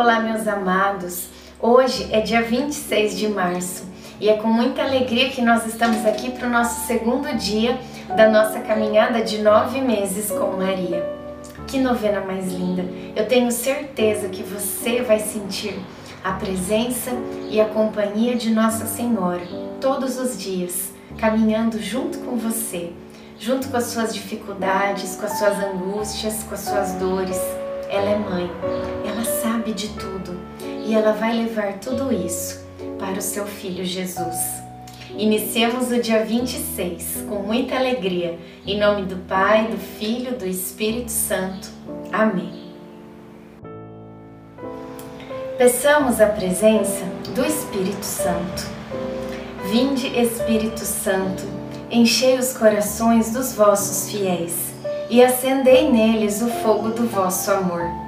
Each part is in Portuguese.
Olá, meus amados. Hoje é dia 26 de março e é com muita alegria que nós estamos aqui para o nosso segundo dia da nossa caminhada de nove meses com Maria. Que novena mais linda! Eu tenho certeza que você vai sentir a presença e a companhia de Nossa Senhora todos os dias, caminhando junto com você, junto com as suas dificuldades, com as suas angústias, com as suas dores ela é mãe, ela de tudo e ela vai levar tudo isso para o seu filho Jesus. Iniciemos o dia 26 com muita alegria, em nome do Pai, do Filho, do Espírito Santo. Amém. Peçamos a presença do Espírito Santo. Vinde, Espírito Santo, enchei os corações dos vossos fiéis e acendei neles o fogo do vosso amor.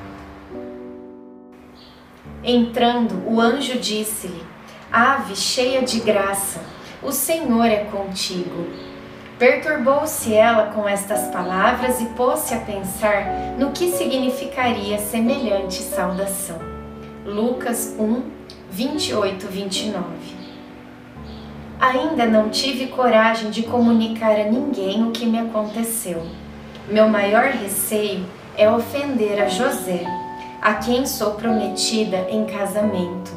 Entrando, o anjo disse-lhe: Ave cheia de graça, o Senhor é contigo. Perturbou-se ela com estas palavras e pôs-se a pensar no que significaria semelhante saudação. Lucas 1, 28, 29. Ainda não tive coragem de comunicar a ninguém o que me aconteceu meu maior receio é ofender a José, a quem sou prometida em casamento.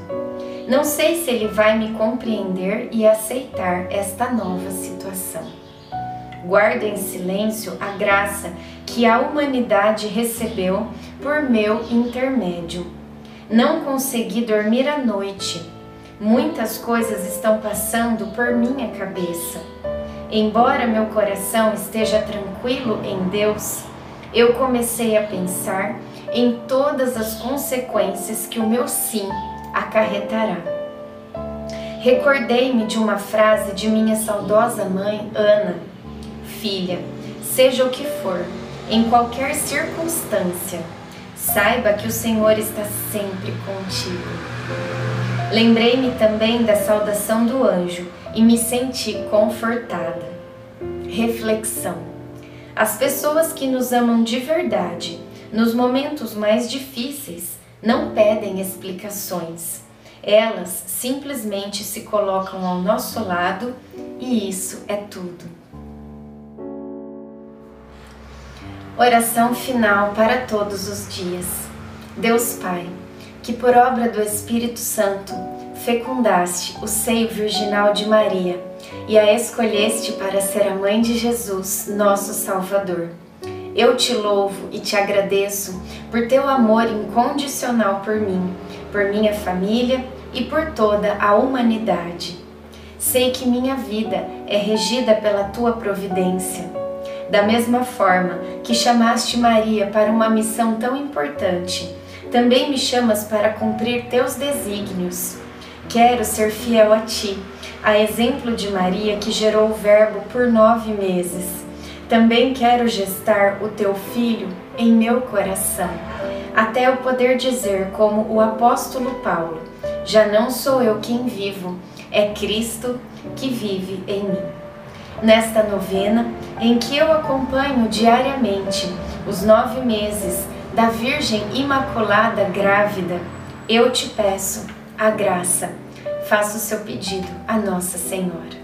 Não sei se ele vai me compreender e aceitar esta nova situação. Guardo em silêncio a graça que a humanidade recebeu por meu intermédio. Não consegui dormir à noite. Muitas coisas estão passando por minha cabeça Embora meu coração esteja tranquilo em Deus, eu comecei a pensar em todas as consequências que o meu sim acarretará. Recordei-me de uma frase de minha saudosa mãe, Ana: Filha, seja o que for, em qualquer circunstância, saiba que o Senhor está sempre contigo. Lembrei-me também da saudação do anjo e me senti confortada. Reflexão: As pessoas que nos amam de verdade, nos momentos mais difíceis, não pedem explicações. Elas simplesmente se colocam ao nosso lado e isso é tudo. Oração final para todos os dias. Deus Pai, que por obra do Espírito Santo fecundaste o seio virginal de Maria e a escolheste para ser a mãe de Jesus, nosso Salvador. Eu te louvo e te agradeço por teu amor incondicional por mim, por minha família e por toda a humanidade. Sei que minha vida é regida pela tua providência. Da mesma forma que chamaste Maria para uma missão tão importante, também me chamas para cumprir teus desígnios. Quero ser fiel a ti, a exemplo de Maria que gerou o Verbo por nove meses. Também quero gestar o teu filho em meu coração, até eu poder dizer, como o apóstolo Paulo: Já não sou eu quem vivo, é Cristo que vive em mim. Nesta novena, em que eu acompanho diariamente os nove meses da Virgem Imaculada grávida, eu te peço a graça. Faça o seu pedido a Nossa Senhora.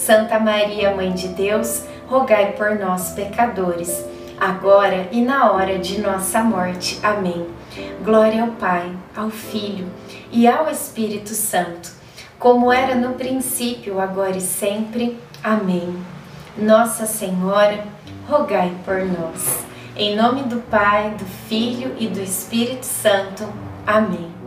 Santa Maria, Mãe de Deus, rogai por nós, pecadores, agora e na hora de nossa morte. Amém. Glória ao Pai, ao Filho e ao Espírito Santo, como era no princípio, agora e sempre. Amém. Nossa Senhora, rogai por nós. Em nome do Pai, do Filho e do Espírito Santo. Amém.